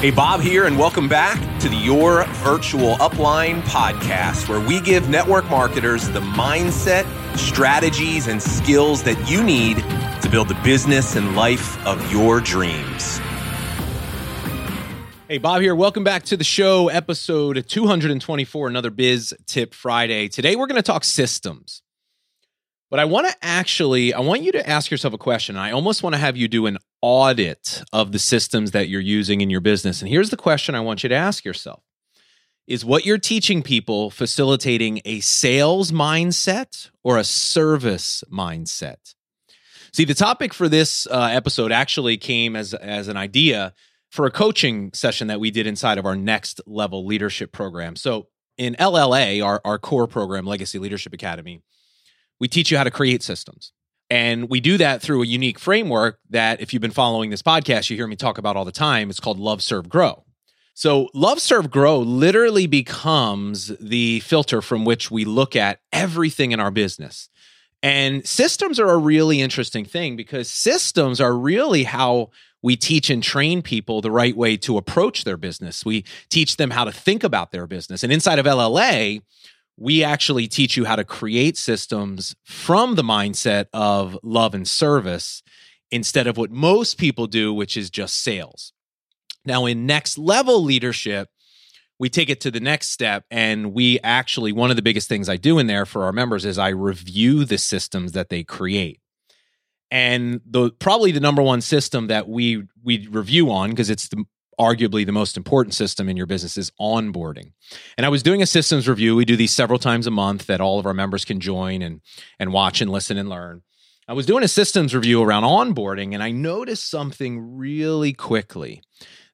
Hey, Bob here, and welcome back to the Your Virtual Upline podcast, where we give network marketers the mindset, strategies, and skills that you need to build the business and life of your dreams. Hey, Bob here. Welcome back to the show, episode 224, another Biz Tip Friday. Today, we're going to talk systems. But I want to actually, I want you to ask yourself a question. I almost want to have you do an audit of the systems that you're using in your business. And here's the question I want you to ask yourself Is what you're teaching people facilitating a sales mindset or a service mindset? See, the topic for this uh, episode actually came as, as an idea for a coaching session that we did inside of our next level leadership program. So, in LLA, our, our core program, Legacy Leadership Academy, we teach you how to create systems. And we do that through a unique framework that, if you've been following this podcast, you hear me talk about all the time. It's called Love, Serve, Grow. So, Love, Serve, Grow literally becomes the filter from which we look at everything in our business. And systems are a really interesting thing because systems are really how we teach and train people the right way to approach their business. We teach them how to think about their business. And inside of LLA, we actually teach you how to create systems from the mindset of love and service instead of what most people do, which is just sales. Now, in next level leadership, we take it to the next step and we actually one of the biggest things I do in there for our members is I review the systems that they create. And the probably the number one system that we we review on because it's the arguably the most important system in your business is onboarding. And I was doing a systems review. We do these several times a month that all of our members can join and and watch and listen and learn. I was doing a systems review around onboarding and I noticed something really quickly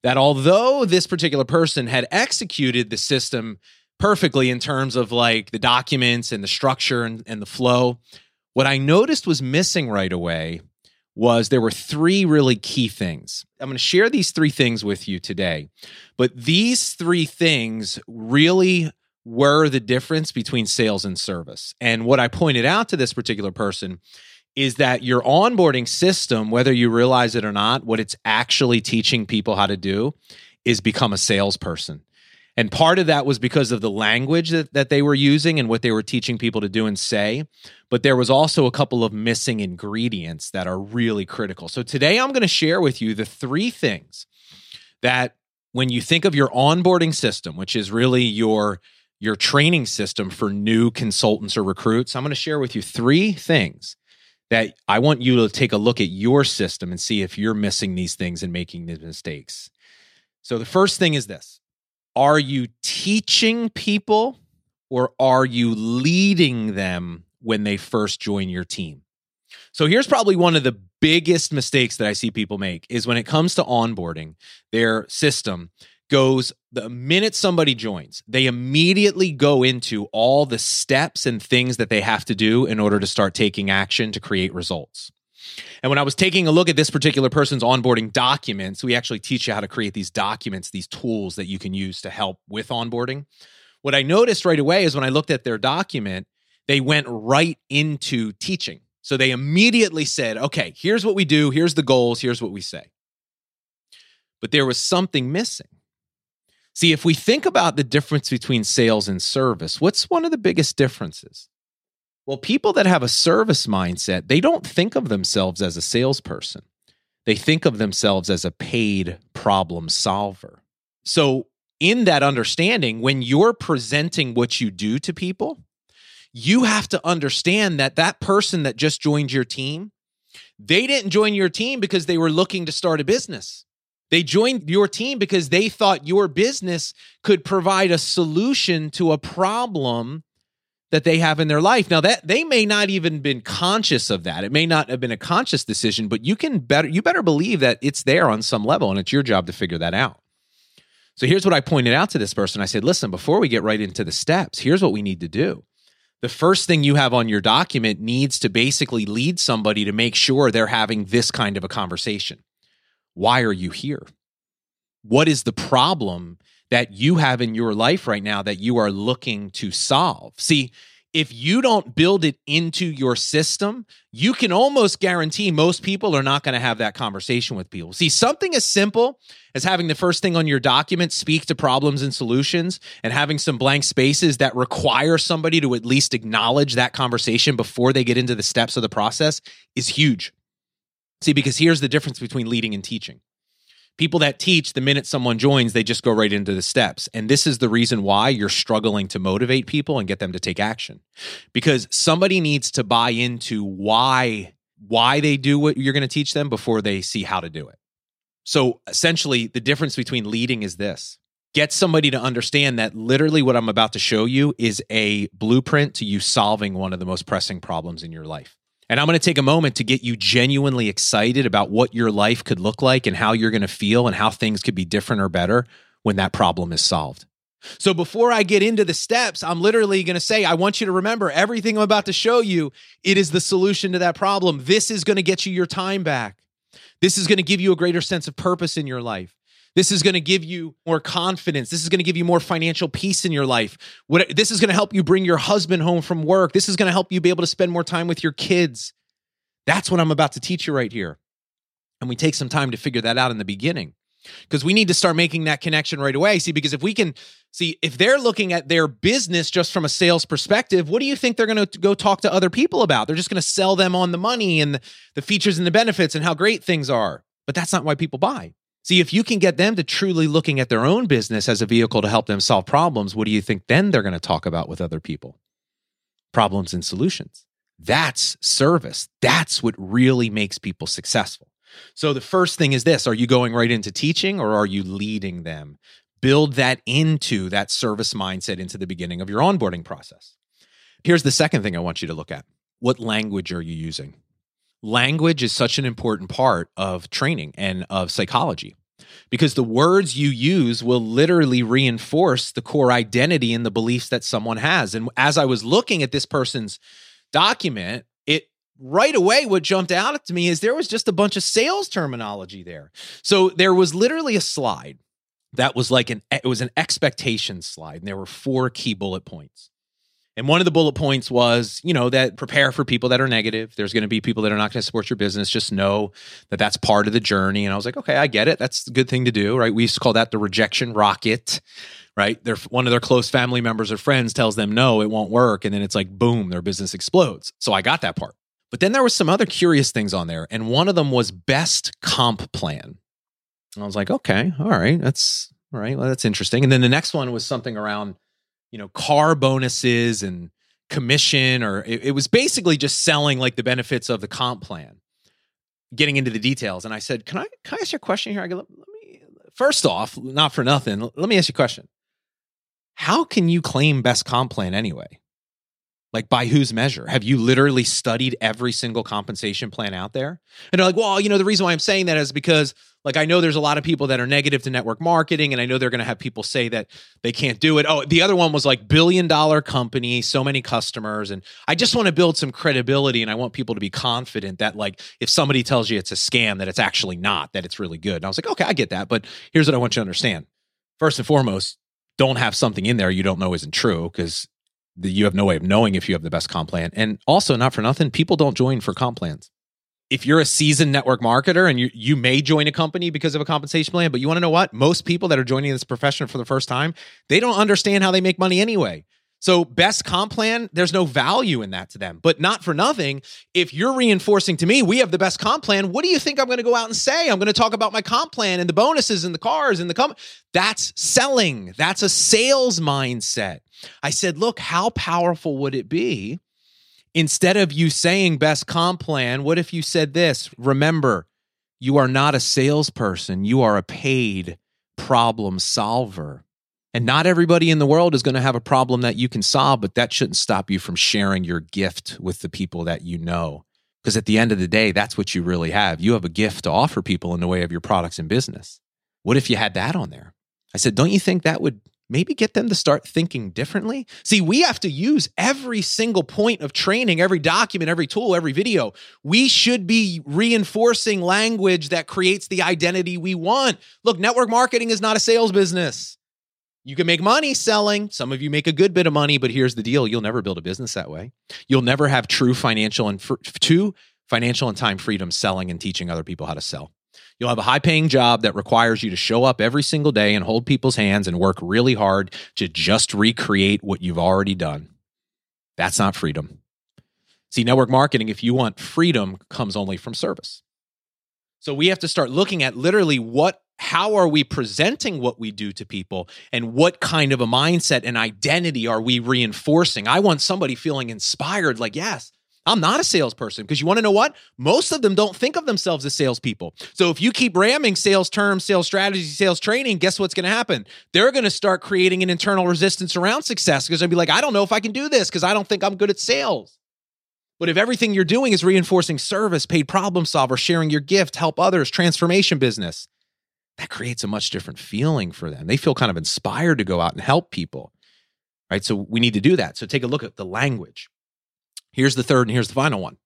that although this particular person had executed the system perfectly in terms of like the documents and the structure and, and the flow, what I noticed was missing right away was there were three really key things. I'm going to share these three things with you today. But these three things really were the difference between sales and service. And what I pointed out to this particular person is that your onboarding system, whether you realize it or not, what it's actually teaching people how to do is become a salesperson. And part of that was because of the language that, that they were using and what they were teaching people to do and say. But there was also a couple of missing ingredients that are really critical. So today I'm going to share with you the three things that when you think of your onboarding system, which is really your your training system for new consultants or recruits, I'm going to share with you three things that I want you to take a look at your system and see if you're missing these things and making these mistakes. So the first thing is this are you teaching people or are you leading them when they first join your team? So here's probably one of the biggest mistakes that I see people make is when it comes to onboarding, their system goes the minute somebody joins, they immediately go into all the steps and things that they have to do in order to start taking action to create results. And when I was taking a look at this particular person's onboarding documents, we actually teach you how to create these documents, these tools that you can use to help with onboarding. What I noticed right away is when I looked at their document, they went right into teaching. So they immediately said, okay, here's what we do, here's the goals, here's what we say. But there was something missing. See, if we think about the difference between sales and service, what's one of the biggest differences? Well, people that have a service mindset, they don't think of themselves as a salesperson. They think of themselves as a paid problem solver. So, in that understanding, when you're presenting what you do to people, you have to understand that that person that just joined your team, they didn't join your team because they were looking to start a business. They joined your team because they thought your business could provide a solution to a problem that they have in their life. Now that they may not even been conscious of that. It may not have been a conscious decision, but you can better you better believe that it's there on some level and it's your job to figure that out. So here's what I pointed out to this person. I said, "Listen, before we get right into the steps, here's what we need to do. The first thing you have on your document needs to basically lead somebody to make sure they're having this kind of a conversation. Why are you here? What is the problem that you have in your life right now that you are looking to solve. See, if you don't build it into your system, you can almost guarantee most people are not going to have that conversation with people. See, something as simple as having the first thing on your document speak to problems and solutions and having some blank spaces that require somebody to at least acknowledge that conversation before they get into the steps of the process is huge. See, because here's the difference between leading and teaching. People that teach, the minute someone joins, they just go right into the steps. And this is the reason why you're struggling to motivate people and get them to take action. Because somebody needs to buy into why why they do what you're going to teach them before they see how to do it. So essentially, the difference between leading is this. Get somebody to understand that literally what I'm about to show you is a blueprint to you solving one of the most pressing problems in your life. And I'm going to take a moment to get you genuinely excited about what your life could look like and how you're going to feel and how things could be different or better when that problem is solved. So before I get into the steps, I'm literally going to say, I want you to remember everything I'm about to show you. It is the solution to that problem. This is going to get you your time back. This is going to give you a greater sense of purpose in your life. This is going to give you more confidence. This is going to give you more financial peace in your life. What, this is going to help you bring your husband home from work. This is going to help you be able to spend more time with your kids. That's what I'm about to teach you right here. And we take some time to figure that out in the beginning because we need to start making that connection right away. See, because if we can see, if they're looking at their business just from a sales perspective, what do you think they're going to go talk to other people about? They're just going to sell them on the money and the, the features and the benefits and how great things are. But that's not why people buy. See, if you can get them to truly looking at their own business as a vehicle to help them solve problems, what do you think then they're going to talk about with other people? Problems and solutions. That's service. That's what really makes people successful. So the first thing is this Are you going right into teaching or are you leading them? Build that into that service mindset into the beginning of your onboarding process. Here's the second thing I want you to look at What language are you using? Language is such an important part of training and of psychology because the words you use will literally reinforce the core identity and the beliefs that someone has. And as I was looking at this person's document, it right away what jumped out to me is there was just a bunch of sales terminology there. So there was literally a slide that was like an it was an expectation slide and there were four key bullet points. And one of the bullet points was, you know, that prepare for people that are negative. There's going to be people that are not going to support your business. Just know that that's part of the journey. And I was like, okay, I get it. That's a good thing to do, right? We used to call that the rejection rocket, right? They're, one of their close family members or friends tells them, no, it won't work. And then it's like, boom, their business explodes. So I got that part. But then there was some other curious things on there. And one of them was best comp plan. And I was like, okay, all right, that's all right. Well, that's interesting. And then the next one was something around you know, car bonuses and commission, or it, it was basically just selling like the benefits of the comp plan, getting into the details. And I said, "Can I can I ask you a question here?" I go, let, let me first off, not for nothing. Let me ask you a question. How can you claim best comp plan anyway? Like by whose measure? Have you literally studied every single compensation plan out there? And they're like, well, you know, the reason why I'm saying that is because like I know there's a lot of people that are negative to network marketing, and I know they're gonna have people say that they can't do it. Oh, the other one was like billion dollar company, so many customers, and I just want to build some credibility and I want people to be confident that like if somebody tells you it's a scam, that it's actually not, that it's really good. And I was like, okay, I get that, but here's what I want you to understand. First and foremost, don't have something in there you don't know isn't true because the, you have no way of knowing if you have the best comp plan. And also, not for nothing, people don't join for comp plans. If you're a seasoned network marketer and you, you may join a company because of a compensation plan, but you want to know what? Most people that are joining this profession for the first time, they don't understand how they make money anyway. So, best comp plan, there's no value in that to them. But not for nothing. If you're reinforcing to me, we have the best comp plan, what do you think I'm going to go out and say? I'm going to talk about my comp plan and the bonuses and the cars and the comp. That's selling. That's a sales mindset. I said, look, how powerful would it be? Instead of you saying best comp plan, what if you said this? Remember, you are not a salesperson, you are a paid problem solver. And not everybody in the world is going to have a problem that you can solve, but that shouldn't stop you from sharing your gift with the people that you know. Because at the end of the day, that's what you really have. You have a gift to offer people in the way of your products and business. What if you had that on there? I said, don't you think that would maybe get them to start thinking differently? See, we have to use every single point of training, every document, every tool, every video. We should be reinforcing language that creates the identity we want. Look, network marketing is not a sales business. You can make money selling. Some of you make a good bit of money, but here's the deal: you'll never build a business that way. You'll never have true financial and true financial and time freedom selling and teaching other people how to sell. You'll have a high paying job that requires you to show up every single day and hold people's hands and work really hard to just recreate what you've already done. That's not freedom. See, network marketing, if you want freedom, comes only from service. So we have to start looking at literally what how are we presenting what we do to people and what kind of a mindset and identity are we reinforcing? I want somebody feeling inspired like, yes, I'm not a salesperson because you want to know what? Most of them don't think of themselves as salespeople. So if you keep ramming sales terms, sales strategy, sales training, guess what's going to happen? They're going to start creating an internal resistance around success because they'll be like, I don't know if I can do this because I don't think I'm good at sales. But if everything you're doing is reinforcing service, paid problem solver, sharing your gift, help others, transformation business, that creates a much different feeling for them. They feel kind of inspired to go out and help people. Right. So we need to do that. So take a look at the language. Here's the third, and here's the final one.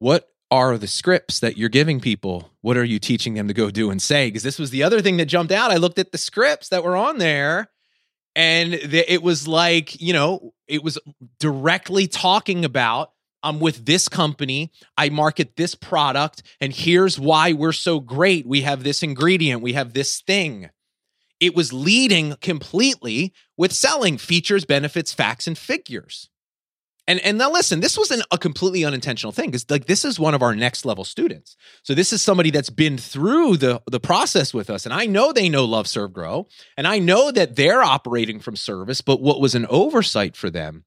What are the scripts that you're giving people? What are you teaching them to go do and say? Because this was the other thing that jumped out. I looked at the scripts that were on there, and it was like, you know, it was directly talking about I'm with this company. I market this product, and here's why we're so great. We have this ingredient, we have this thing. It was leading completely with selling features, benefits, facts, and figures. And and now listen, this wasn't a completely unintentional thing because like this is one of our next level students. So this is somebody that's been through the the process with us, and I know they know love, serve, grow, and I know that they're operating from service. But what was an oversight for them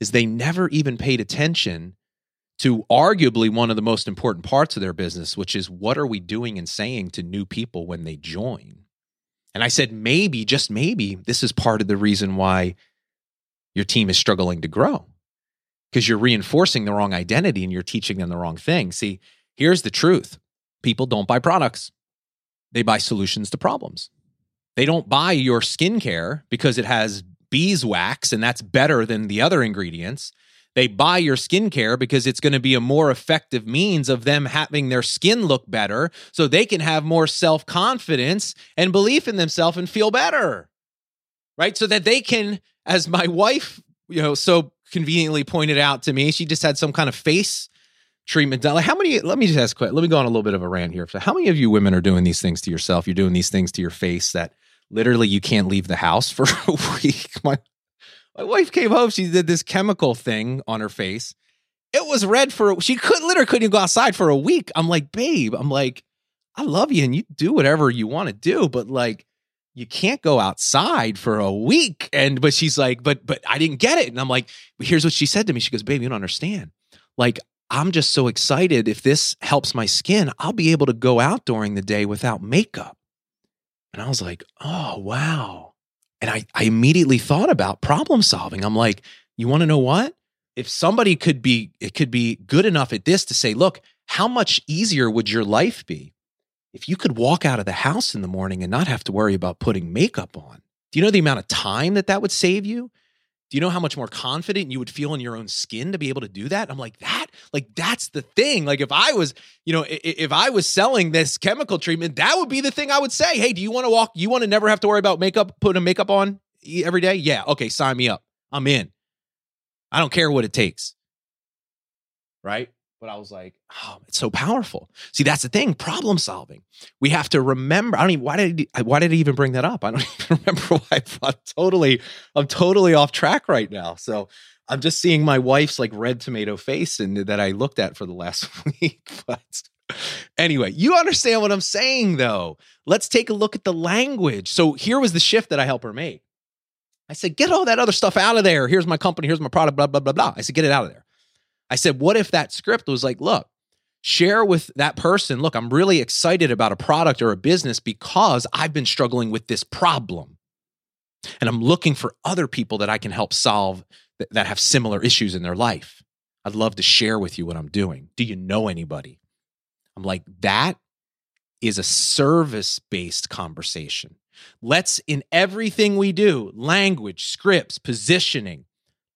is they never even paid attention to arguably one of the most important parts of their business, which is what are we doing and saying to new people when they join. And I said maybe, just maybe, this is part of the reason why your team is struggling to grow because you're reinforcing the wrong identity and you're teaching them the wrong thing. See, here's the truth people don't buy products, they buy solutions to problems. They don't buy your skincare because it has beeswax and that's better than the other ingredients. They buy your skincare because it's going to be a more effective means of them having their skin look better so they can have more self confidence and belief in themselves and feel better. Right. So that they can, as my wife, you know, so conveniently pointed out to me. She just had some kind of face treatment done. Like how many? Let me just ask quick. Let me go on a little bit of a rant here. So how many of you women are doing these things to yourself? You're doing these things to your face that literally you can't leave the house for a week. My my wife came home. She did this chemical thing on her face. It was red for she could literally couldn't even go outside for a week. I'm like, babe. I'm like, I love you and you do whatever you want to do, but like you can't go outside for a week. And but she's like, but but I didn't get it. And I'm like, here's what she said to me. She goes, baby, you don't understand. Like, I'm just so excited. If this helps my skin, I'll be able to go out during the day without makeup. And I was like, oh wow. And I, I immediately thought about problem solving. I'm like, you want to know what? If somebody could be, it could be good enough at this to say, look, how much easier would your life be if you could walk out of the house in the morning and not have to worry about putting makeup on, do you know the amount of time that that would save you? Do you know how much more confident you would feel in your own skin to be able to do that? I'm like, that, like, that's the thing. Like, if I was, you know, if I was selling this chemical treatment, that would be the thing I would say. Hey, do you want to walk? You want to never have to worry about makeup, putting a makeup on every day? Yeah. Okay. Sign me up. I'm in. I don't care what it takes. Right. But I was like, oh, it's so powerful. See, that's the thing, problem solving. We have to remember. I don't even why did he, why did he even bring that up? I don't even remember why. I'm totally, I'm totally off track right now. So I'm just seeing my wife's like red tomato face and that I looked at for the last week. But anyway, you understand what I'm saying though. Let's take a look at the language. So here was the shift that I helped her make. I said, get all that other stuff out of there. Here's my company, here's my product, blah, blah, blah, blah. I said, get it out of there. I said, what if that script was like, look, share with that person, look, I'm really excited about a product or a business because I've been struggling with this problem. And I'm looking for other people that I can help solve that, that have similar issues in their life. I'd love to share with you what I'm doing. Do you know anybody? I'm like, that is a service based conversation. Let's, in everything we do, language, scripts, positioning,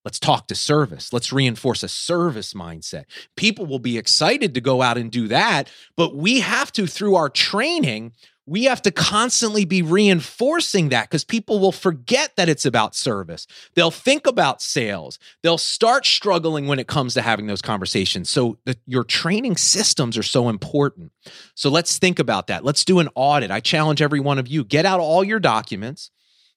Let's talk to service. Let's reinforce a service mindset. People will be excited to go out and do that, but we have to, through our training, we have to constantly be reinforcing that because people will forget that it's about service. They'll think about sales. They'll start struggling when it comes to having those conversations. So, the, your training systems are so important. So, let's think about that. Let's do an audit. I challenge every one of you get out all your documents,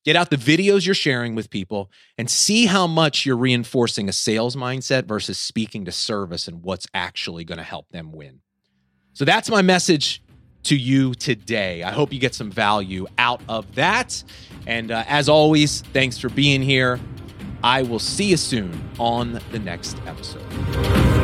get out the videos you're sharing with people, and see how much you're reinforcing a sales mindset versus speaking to service and what's actually going to help them win. So, that's my message to you today. I hope you get some value out of that. And uh, as always, thanks for being here. I will see you soon on the next episode.